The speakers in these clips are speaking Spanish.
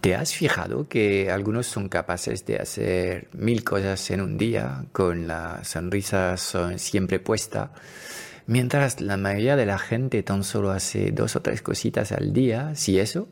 ¿Te has fijado que algunos son capaces de hacer mil cosas en un día con la sonrisa siempre puesta? Mientras la mayoría de la gente tan solo hace dos o tres cositas al día, si eso,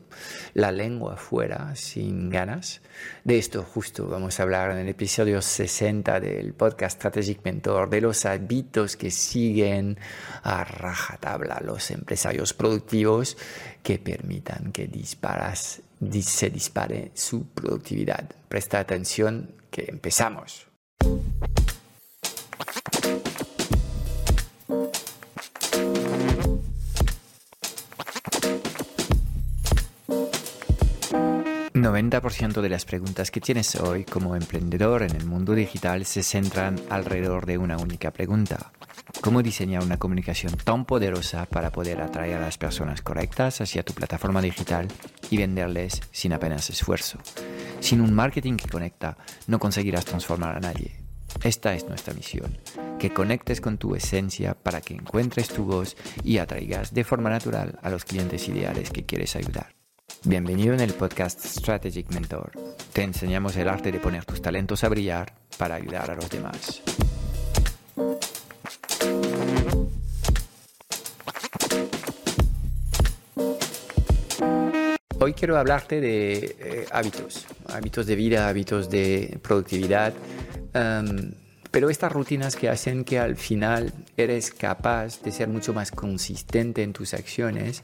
la lengua fuera, sin ganas. De esto justo vamos a hablar en el episodio 60 del podcast Strategic Mentor, de los hábitos que siguen a rajatabla los empresarios productivos que permitan que disparas, se dispare su productividad. Presta atención que empezamos. 90% de las preguntas que tienes hoy como emprendedor en el mundo digital se centran alrededor de una única pregunta. ¿Cómo diseñar una comunicación tan poderosa para poder atraer a las personas correctas hacia tu plataforma digital y venderles sin apenas esfuerzo? Sin un marketing que conecta, no conseguirás transformar a nadie. Esta es nuestra misión, que conectes con tu esencia para que encuentres tu voz y atraigas de forma natural a los clientes ideales que quieres ayudar. Bienvenido en el podcast Strategic Mentor. Te enseñamos el arte de poner tus talentos a brillar para ayudar a los demás. Hoy quiero hablarte de eh, hábitos, hábitos de vida, hábitos de productividad. Em, pero estas rutinas que hacen que al final eres capaz de ser mucho más consistente en tus acciones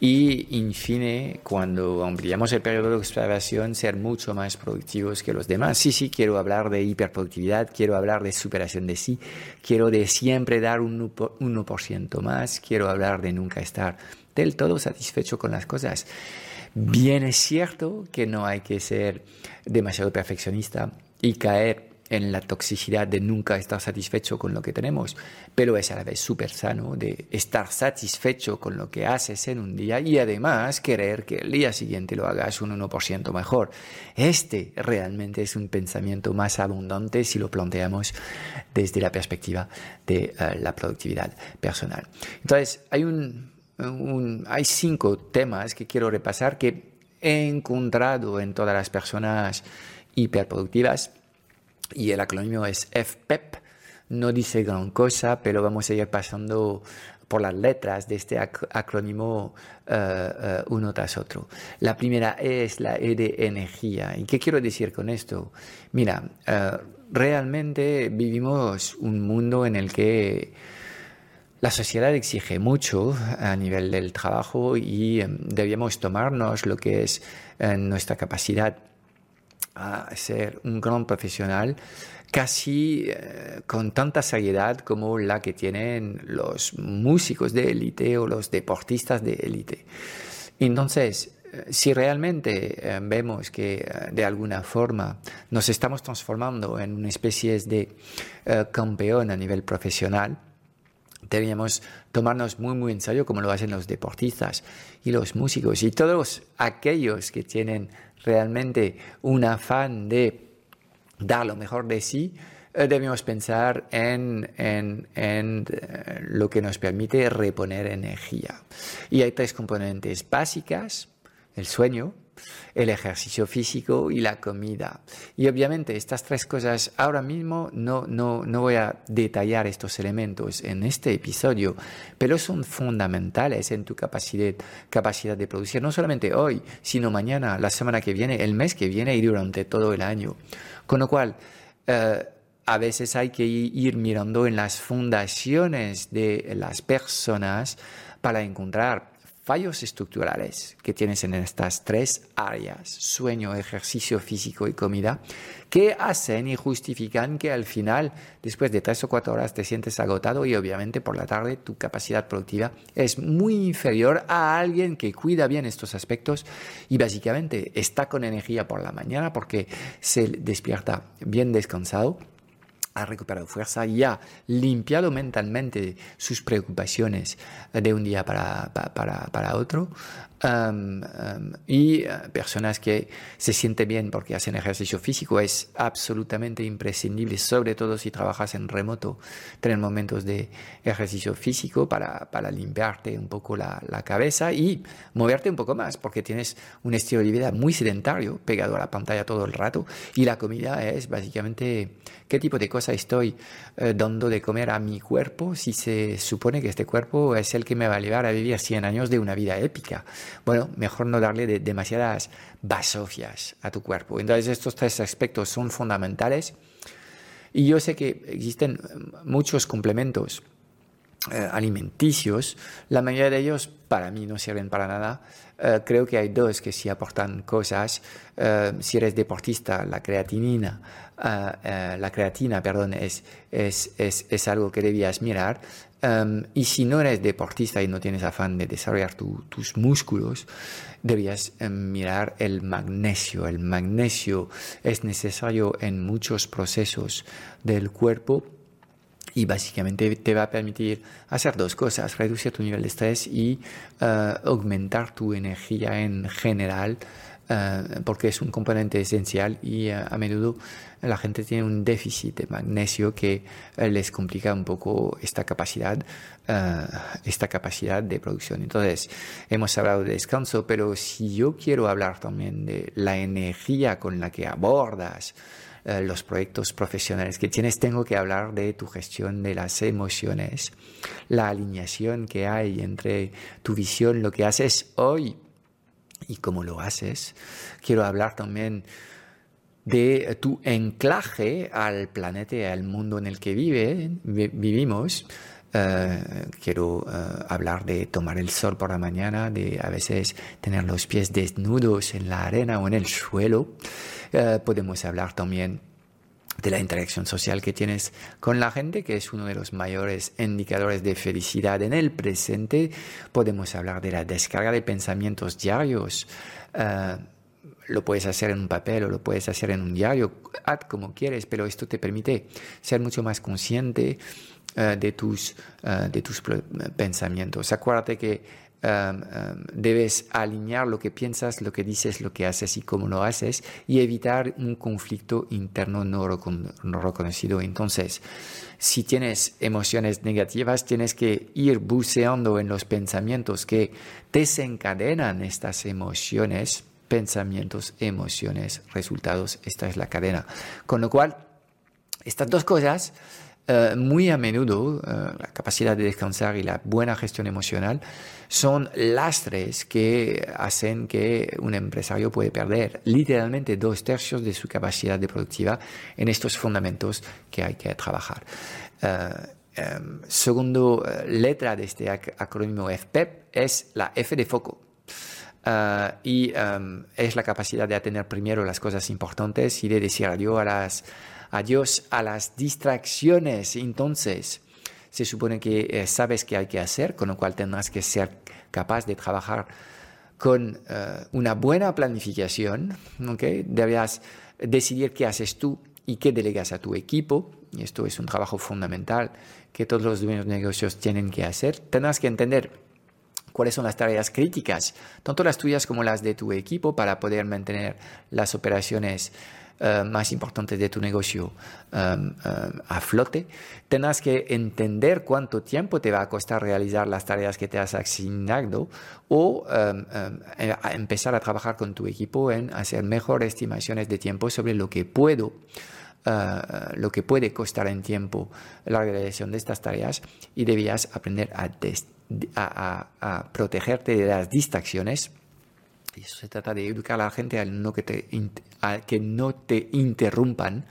y, en fin, cuando ampliamos el periodo de observación, ser mucho más productivos que los demás. Sí, sí, quiero hablar de hiperproductividad, quiero hablar de superación de sí, quiero de siempre dar un 1% más, quiero hablar de nunca estar del todo satisfecho con las cosas. Bien es cierto que no hay que ser demasiado perfeccionista y caer en la toxicidad de nunca estar satisfecho con lo que tenemos, pero es a la vez súper sano de estar satisfecho con lo que haces en un día y además querer que el día siguiente lo hagas un 1% mejor. Este realmente es un pensamiento más abundante si lo planteamos desde la perspectiva de eh, la productividad personal. Entonces, hay, un, hay cinco temas que quiero repasar que he encontrado en todas las personas hiperproductivas y el acrónimo es FPEP. E no dice gran cosa, pero vamos a ir pasando por las letras de este acrónimo eh, eh, uno tras otro. La primera es la E de energía. ¿Y qué quiero decir con esto? Mira, eh, realmente vivimos un mundo en el que la sociedad exige mucho a nivel del trabajo y debemos tomarnos lo que es nuestra capacidad a ser un gran profesional casi eh, con tanta seriedad como la que tienen los músicos de élite o los deportistas de élite. Entonces, eh, si realmente eh, vemos que de alguna forma nos estamos transformando en una especie de campeón a nivel profesional, deberíamos tomarnos muy muy en serio como lo hacen los deportistas y los músicos y todos aquellos que tienen realmente un afán de dar lo mejor de sí, eh, debemos pensar en, en, en, eh, lo que nos permite reponer energía. Y hay tres componentes básicas, el sueño, el ejercicio físico y la comida. Y obviamente estas tres cosas ahora mismo no, no, no voy a detallar estos elementos en este episodio, pero son fundamentales en tu capacidad, capacidad de producir, no solamente hoy, sino mañana, la semana que viene, el mes que viene y durante todo el año. Con lo cual, eh, a veces hay que ir mirando en las fundaciones de las personas para encontrar fallos estructurales que tienes en estas tres áreas, sueño, ejercicio físico y comida, que hacen y justifican que al final, después de tres o cuatro horas, te sientes agotado y obviamente por la tarde tu capacidad productiva es muy inferior a alguien que cuida bien estos aspectos y básicamente está con energía por la mañana porque se despierta bien descansado ha recuperado fuerza y ha limpiado mentalmente sus preocupaciones de un día para, para, para otro, Um, y uh, personas que se sienten bien porque hacen ejercicio físico es absolutamente imprescindible, sobre todo si trabajas en remoto, tener momentos de ejercicio físico para, para limpiarte un poco la, la, cabeza y moverte un poco más, porque tienes un estilo de vida muy sedentario, pegado a la pantalla todo el rato, y la comida es básicamente qué tipo de cosa estoy uh, dando de comer a mi cuerpo si se supone que este cuerpo es el que me va a llevar a vivir 100 años de una vida épica bueno, mejor no darle demasiadas basofias a tu cuerpo. Entonces estos tres aspectos son fundamentales y yo sé que existen muchos complementos eh, alimenticios, la mayoría de ellos para mí no sirven para nada. Eh, creo que hay dos que sí aportan cosas. Eh, si eres deportista, la creatinina, la creatina, perdón, es, es, es, es, algo que debías mirar. y si no eres deportista y no tienes afán de desarrollar tus músculos, deberías mirar el magnesio. El magnesio es necesario en muchos procesos del cuerpo y básicamente te va a permitir hacer dos cosas, reducir tu nivel de estrés y uh, aumentar tu energía en general, uh, porque es un componente esencial y uh, a menudo la gente tiene un déficit de magnesio que les complica un poco esta capacidad, esta capacidad de producción. Entonces, hemos hablado de descanso, pero si yo quiero hablar también de la energía con la que abordas, eh, los proyectos profesionales que tienes, tengo que hablar de tu gestión de las emociones, la alineación que hay entre tu visión, lo que haces hoy y cómo lo haces. Quiero hablar también de tu enclaje al planeta al mundo en el que vive, vivimos. Uh, quiero uh, hablar de tomar el sol por la mañana, de a veces tener los pies desnudos en la arena o en el suelo. Uh, podemos hablar también de la interacción social que tienes con la gente, que es uno de los mayores indicadores de felicidad en el presente. Podemos hablar de la descarga de pensamientos diarios. lo puedes hacer en un papel o lo puedes hacer en un diario, haz como quieres, pero esto te permite ser mucho más consciente eh, de, tus, eh, de tus pensamientos. Acuérdate que em, em, debes alinear lo que piensas, lo que dices, lo que haces y cómo lo haces y evitar un conflicto interno no, no reconocido. Entonces, si tienes emociones negativas, tienes que ir buceando en los pensamientos que desencadenan estas emociones, pensamientos, emociones, resultados. Esta es la cadena. Con lo cual, estas dos cosas eh, muy a menudo eh, la capacidad de descansar y la buena gestión emocional son lastres que hacen que un empresario puede perder literalmente dos tercios de su capacidad de productiva en estos fundamentos que hay que trabajar. Eh, em, segundo letra de este acrónimo FPEP e es la F de foco. y em, es la capacidad de atender primero las cosas importantes y de decir adiós a las adiós a las distracciones. Entonces, se supone que eh, sabes qué hay que hacer, con lo cual tendrás que ser capaz de trabajar con eh, una buena planificación. ¿okay? Decidir qué haces tú y qué delegas a tu equipo. Y esto es un trabajo fundamental que todos los dueños de negocios tienen que hacer. Tendrás que entender cuáles son las tareas críticas, tanto las tuyas como las de tu equipo, para poder mantener las operaciones eh, más importantes de tu negocio um, a flote, tendrás que entender cuánto tiempo te va a costar realizar las tareas que te has asignado o empezar a trabajar con tu equipo en hacer mejores estimaciones de tiempo sobre lo que puedo Uh, lo que puede costar en tiempo la realización de estas tareas y debías aprender a, protegerte de las distracciones. Y eso se trata de educar a la gente a, que no te interrumpan,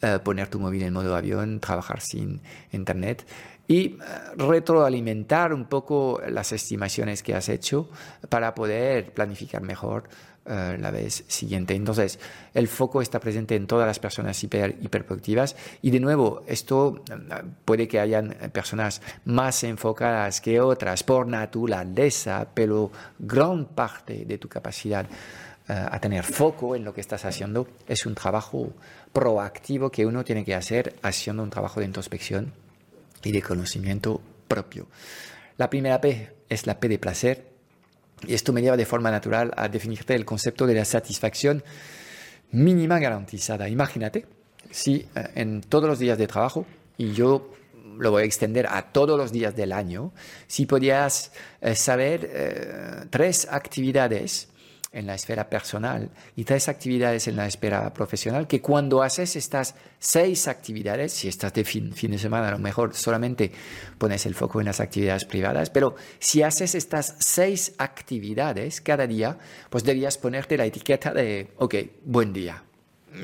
eh, poner tu móvil en modo avión, trabajar sin internet y eh, retroalimentar un poco las estimaciones que has hecho para poder planificar mejor eh, la vez siguiente. Entonces, el foco está presente en todas las personas hiper, hiperproductivas y de nuevo, esto eh, puede que hayan personas más enfocadas que otras por naturaleza, pero gran parte de tu capacidad a tener foco en lo que estás haciendo, es un trabajo proactivo que uno tiene que hacer haciendo un trabajo de introspección y de conocimiento propio. La primera P es la P de placer. Y esto me lleva de forma natural a definirte el concepto de la satisfacción mínima garantizada. Imagínate si eh, en todos los días de trabajo, y yo lo voy a extender a todos los días del año, si podías eh, saber eh, tres actividades en la esfera personal y tres actividades en la esfera profesional, que cuando haces estas seis actividades, si estás de fin, fin de semana, a lo mejor solamente pones el foco en las actividades privadas, pero si haces estas seis actividades cada día, pues deberías ponerte la etiqueta de, ok, buen día.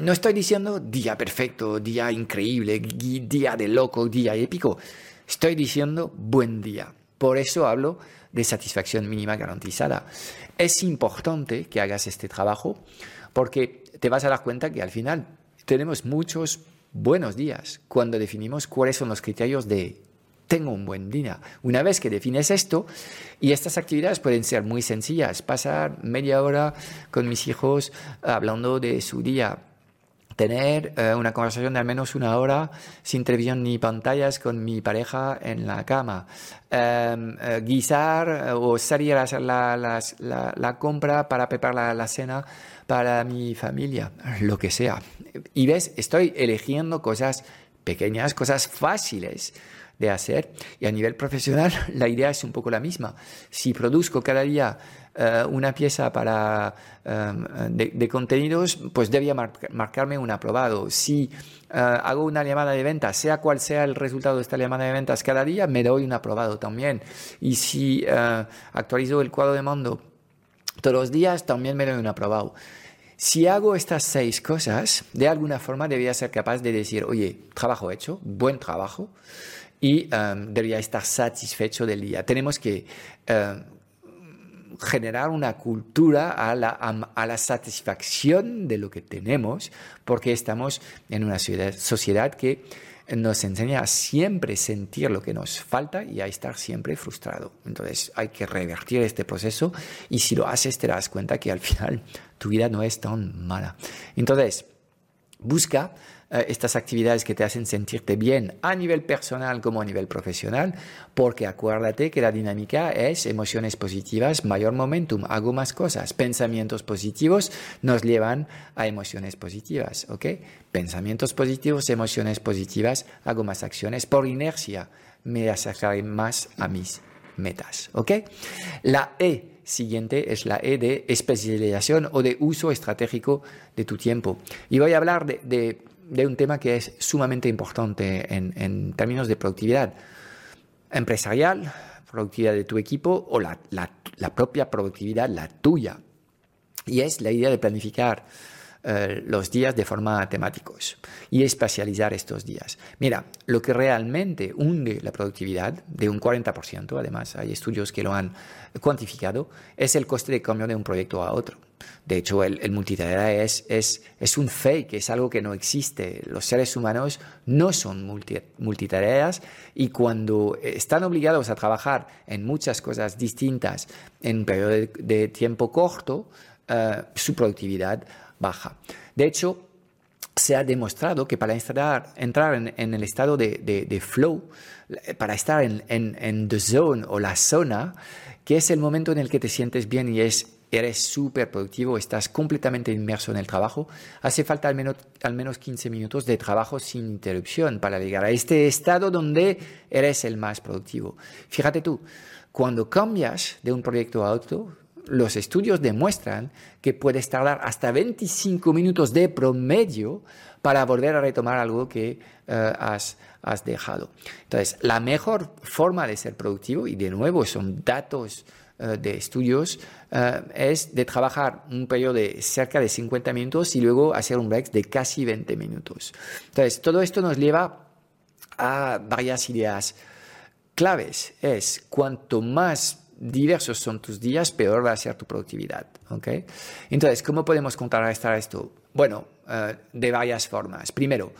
No estoy diciendo día perfecto, día increíble, día de loco, día épico. Estoy diciendo buen día. Por eso hablo de satisfacción mínima garantizada. Es importante que hagas este trabajo porque te vas a dar cuenta que al final tenemos muchos buenos días cuando definimos cuáles son los criterios de tengo un buen día. Una vez que defines esto, y estas actividades pueden ser muy sencillas, pasar media hora con mis hijos hablando de su día, tener eh, una conversación de al menos una hora sin televisión ni pantallas con mi pareja en la cama, em, eh, guisar eh, o salir a hacer la, la, compra para preparar la, cena para mi familia, lo que sea. Y ves, estoy eligiendo cosas pequeñas, cosas fáciles de hacer. Y a nivel profesional, la idea es un poco la misma. Si produzco cada día eh, una pieza para, em, de, contenidos, pues debía marcarme un aprobado. Si eh, hago una llamada de ventas, sea cual sea el resultado de esta llamada de ventas cada día, me doy un aprobado también. Y si actualizo el cuadro de mando todos los días, también me doy un aprobado. Si hago estas seis cosas, de alguna forma debería ser capaz de decir, oye, trabajo hecho, buen trabajo, y debería estar satisfecho del día. Tenemos que generar una cultura a la, a, la, satisfacción de lo que tenemos, porque estamos en una sociedad que nos enseña a siempre sentir lo que nos falta y a estar siempre frustrado. Entonces hay que revertir este proceso y si lo haces te das cuenta que al final tu vida no es tan mala. Entonces, busca eh, estas actividades que te hacen sentirte bien a nivel personal como a nivel profesional, porque acuérdate que la dinámica es emociones positivas, mayor momentum, hago más cosas, pensamientos positivos nos llevan a emociones positivas, ¿ok? Pensamientos positivos, emociones positivas, hago más acciones, por inercia me acercaré más a mis metas, ¿ok? La E siguiente es la E de especialización o de uso estratégico de tu tiempo. Y voy a hablar de de un tema que es sumamente importante en, términos de productividad empresarial, productividad de tu equipo o la, propia productividad, la tuya. Y es la idea de planificar eh, los días de forma temáticos y especializar estos días. Mira, lo que realmente hunde la productividad de un 40%, además hay estudios que lo han cuantificado, es el coste de cambio de un proyecto a otro. De hecho, el, multitarea es, es, un fake, es algo que no existe. Los seres humanos no son multitareas y cuando están obligados a trabajar en muchas cosas distintas en un periodo de, tiempo corto, eh, su productividad baja. De hecho, se ha demostrado que para entrar, en, el estado de, flow, para estar en, en the zone o la zona, que es el momento en el que te sientes bien y es eres súper productivo, estás completamente inmerso en el trabajo, hace falta al menos, al menos 15 minutos de trabajo sin interrupción para llegar a este estado donde eres el más productivo. Fíjate tú, cuando cambias de un proyecto a otro, los estudios demuestran que puedes tardar hasta 25 minutos de promedio para volver a retomar algo que eh, has, has dejado. Entonces, la mejor forma de ser productivo, y de nuevo son datos eh, de estudios eh, es de trabajar un periodo de cerca de 50 minutos y luego hacer un break de casi 20 minutos. Entonces, todo esto nos lleva a varias ideas claves. Es cuanto más diversos son tus días, peor va a ser tu productividad. ¿okay? Entonces, ¿cómo podemos contrarrestar esto? Bueno, eh, de varias formas. Primero,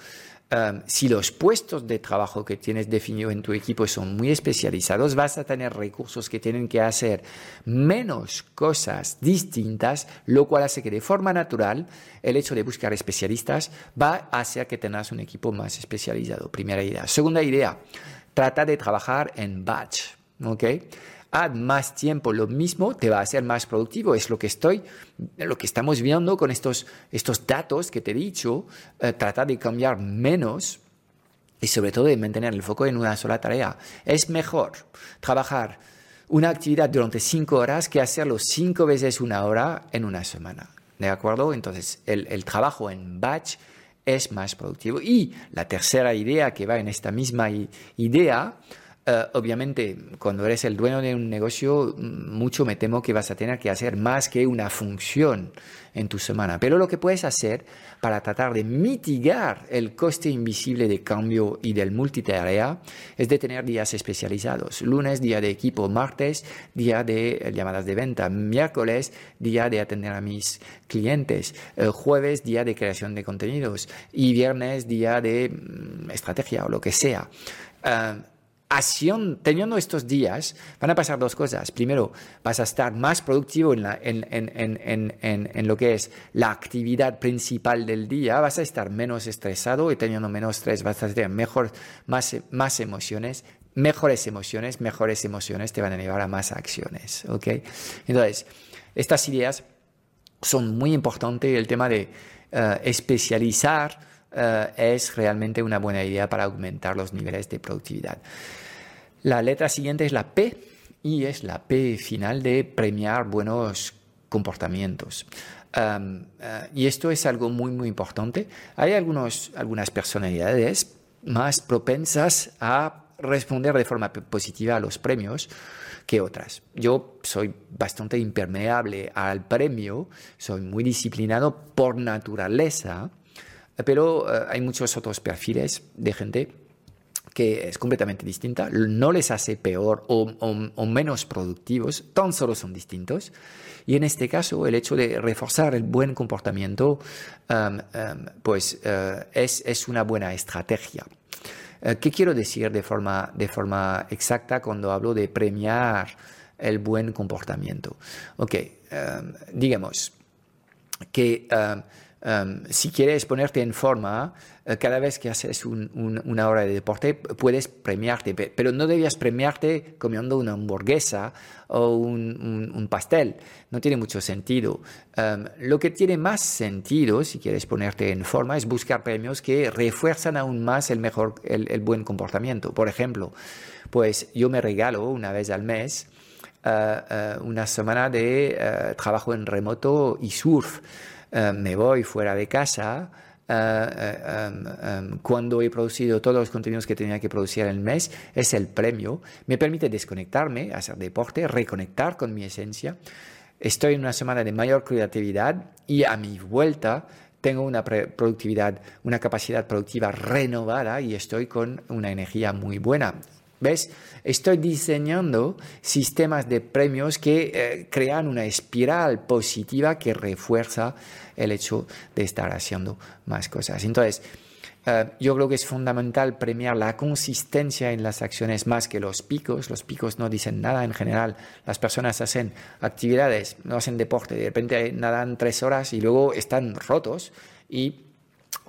Um, si los puestos de trabajo que tienes definido en tu equipo son muy especializados, vas a tener recursos que tienen que hacer menos cosas distintas, lo cual hace que de forma natural el hecho de buscar especialistas va a hacer que tengas un equipo más especializado. Primera idea. Segunda idea, trata de trabajar en batch. ¿ok? Haz más tiempo lo mismo, te va a hacer más productivo. Es lo que estoy, lo que estamos viendo con estos, estos datos que te he dicho. Eh, trata de cambiar menos y sobre todo de mantener el foco en una sola tarea. Es mejor trabajar una actividad durante cinco horas que hacerlo cinco veces una hora en una semana. ¿De acuerdo? Entonces, el, el trabajo en batch es más productivo. Y la tercera idea que va en esta misma idea eh, obviamente, cuando eres el dueño de un negocio, mucho me temo que vas a tener que hacer más que una función en tu semana. Pero lo que puedes hacer para tratar de mitigar el coste invisible de cambio y del multitarea es de tener días especializados. Lunes, día de equipo. Martes, día de llamadas de venta. Miércoles, día de atender a mis clientes. Eh, jueves, día de creación de contenidos. Y viernes, día de mm, estrategia o lo que sea. Eh, teniendo estos días, van a pasar dos cosas. Primero, vas a estar más productivo en, en, lo que es la actividad principal del día, vas a estar menos estresado y teniendo menos estrés vas a tener mejor, más, más emociones, mejores emociones, mejores emociones te van a llevar a más acciones. ¿okay? Entonces, estas ideas son muy importantes. El tema de eh, especializar eh, es realmente una buena idea para aumentar los niveles de productividad. La letra siguiente es la P y es la P final de premiar buenos comportamientos. Eh, y esto es algo muy, muy importante. Hay algunos, algunas personalidades más propensas a responder de forma positiva a los premios que otras. Yo soy bastante impermeable al premio, soy muy disciplinado por naturaleza, pero eh, hay muchos otros perfiles de gente que es completamente distinta, no les hace peor o, menos productivos, tan solo son distintos. Y en este caso, el hecho de reforzar el buen comportamiento, um, um, pues uh, es, una buena estrategia. Uh, ¿Qué quiero decir de forma, de forma exacta cuando hablo de premiar el buen comportamiento? Ok, um, digamos que Em, si quieres ponerte en forma, eh, cada vez que haces una hora de deporte puedes premiarte, pero no debías premiarte comiendo una hamburguesa o un, pastel. No tiene mucho sentido. Em, lo que tiene más sentido, si quieres ponerte en forma, es buscar premios que refuerzan aún más el, mejor, el, buen comportamiento. Por ejemplo, pues yo me regalo una vez al mes eh, eh, una semana de trabajo en remoto y surf. Eh, me voy fuera de casa, em, cuando he producido todos los contenidos que tenía que producir en el mes, es el premio. Me permite desconectarme, hacer deporte, reconectar con mi esencia. Estoy en una semana de mayor creatividad y a mi vuelta tengo una productividad, una capacidad productiva renovada y estoy con una energía muy buena. ¿Ves? Estoy diseñando sistemas de premios que eh, crean una espiral positiva que refuerza el hecho de estar haciendo más cosas. Entonces, eh, yo creo que es fundamental premiar la consistencia en las acciones más que los picos. Los picos no dicen nada en general. Las personas hacen actividades, no hacen deporte, de repente nadan tres horas y luego están rotos y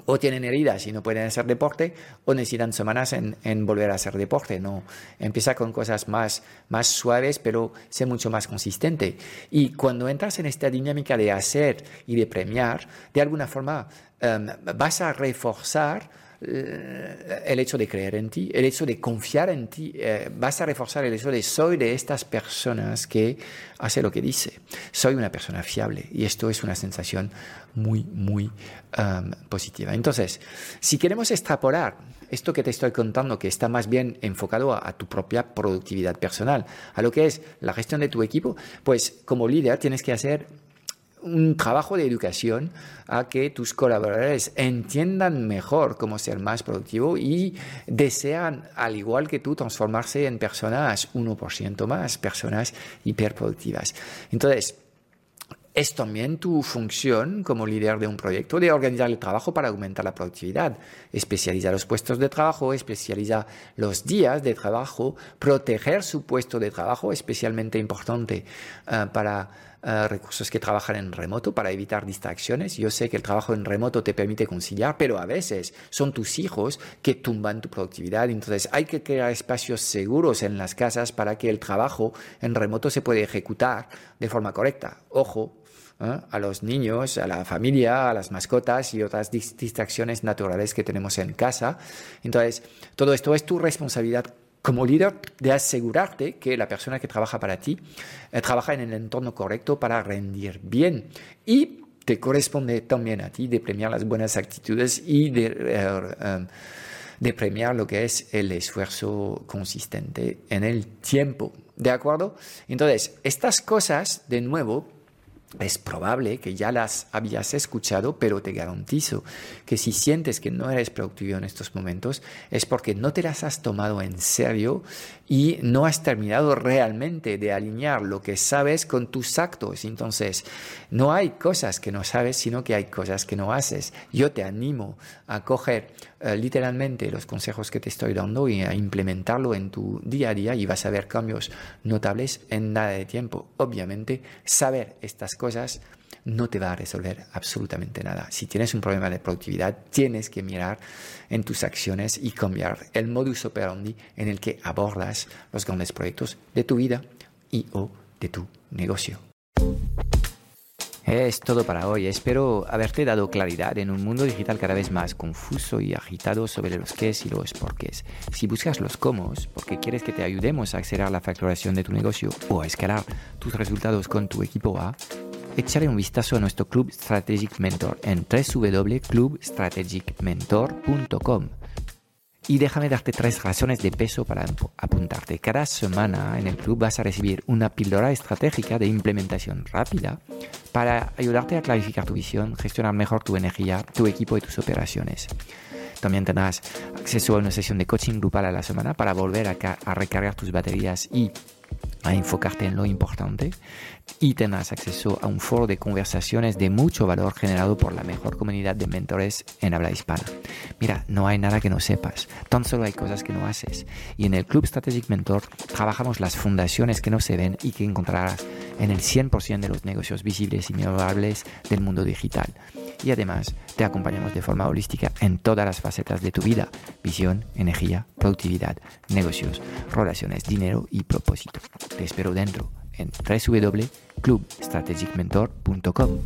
o tienen heridas y no pueden hacer deporte o necesitan semanas en, volver a hacer deporte. No, empieza con cosas más, más suaves, pero sé mucho más consistente. Y cuando entras en esta dinámica de hacer y de premiar, de alguna forma em, vas a reforzar el hecho de creer en ti, el hecho de confiar en ti, eh, vas a reforzar el hecho de soy de estas personas que hace lo que dice, soy una persona fiable y esto es una sensación muy, muy positiva. Entonces, si queremos extrapolar esto que te estoy contando, que está más bien enfocado a, tu propia productividad personal, a lo que es la gestión de tu equipo, pues como líder tienes que hacer un trabajo de educación a que tus colaboradores entiendan mejor cómo ser más productivo y desean, al igual que tú, transformarse en personas 1% más, personas hiperproductivas. Entonces, es también tu función como líder de un proyecto de organizar el trabajo para aumentar la productividad. Especializa los puestos de trabajo, especializa los días de trabajo, proteger su puesto de trabajo, especialmente importante eh, para eh, recursos que trabajan en remoto para evitar distracciones. Yo sé que el trabajo en remoto te permite conciliar, pero a veces son tus hijos que tumban tu productividad. Entonces hay que crear espacios seguros en las casas para que el trabajo en remoto se pueda ejecutar de forma correcta. Ojo, ¿eh? a los niños, a la familia, a las mascotas y otras distracciones naturales que tenemos en casa. Entonces, todo esto es tu responsabilidad como líder de asegurarte que la persona que trabaja para ti eh, trabaja en el entorno correcto para rendir bien. Y te corresponde también a ti de premiar las buenas actitudes y de, eh, de premiar lo que es el esfuerzo consistente en el tiempo. ¿De acuerdo? Entonces, estas cosas, de nuevo, es probable que ya las habías escuchado, pero te garantizo que si sientes que no eres productivo en estos momentos es porque no te las has tomado en serio y no has terminado realmente de alinear lo que sabes con tus actos. Entonces, no hay cosas que no sabes, sino que hay cosas que no haces. Yo te animo a coger eh, literalmente los consejos que te estoy dando y a implementarlo en tu día a día y vas a ver cambios notables en nada de tiempo. Obviamente, saber estas cosas no te va a resolver absolutamente nada. Si tienes un problema de productividad, tienes que mirar en tus acciones y cambiar el modus operandi en el que abordas los grandes proyectos de tu vida y o de tu negocio. Es todo para hoy. Espero haberte dado claridad en un mundo digital cada vez más confuso y agitado sobre los qué y los porqués. Si buscas los cómo, porque quieres que te ayudemos a acelerar la facturación de tu negocio o a escalar tus resultados con tu equipo A, echaré un vistazo a nuestro Club Strategic Mentor en www.clubstrategicmentor.com. Y déjame darte tres razones de peso para apuntarte. Cada semana en el club vas a recibir una píldora estratégica de implementación rápida para ayudarte a clarificar tu visión, gestionar mejor tu energía, tu equipo y tus operaciones. También tendrás acceso a una sesión de coaching grupal a la semana para volver a recargar tus baterías y a enfocarte en lo importante y tendrás acceso a un foro de conversaciones de mucho valor generado por la mejor comunidad de mentores en habla hispana. Mira, no hay nada que no sepas, tan solo hay cosas que no haces. Y en el Club Strategic Mentor trabajamos las fundaciones que no se ven y que encontrarás en el 100% de los negocios visibles y memorables del mundo digital. Y además te acompañamos de forma holística en todas las facetas de tu vida, visión, energía, productividad, negocios, relaciones, dinero y propósito. Te espero dentro en www.clubstrategicmentor.com.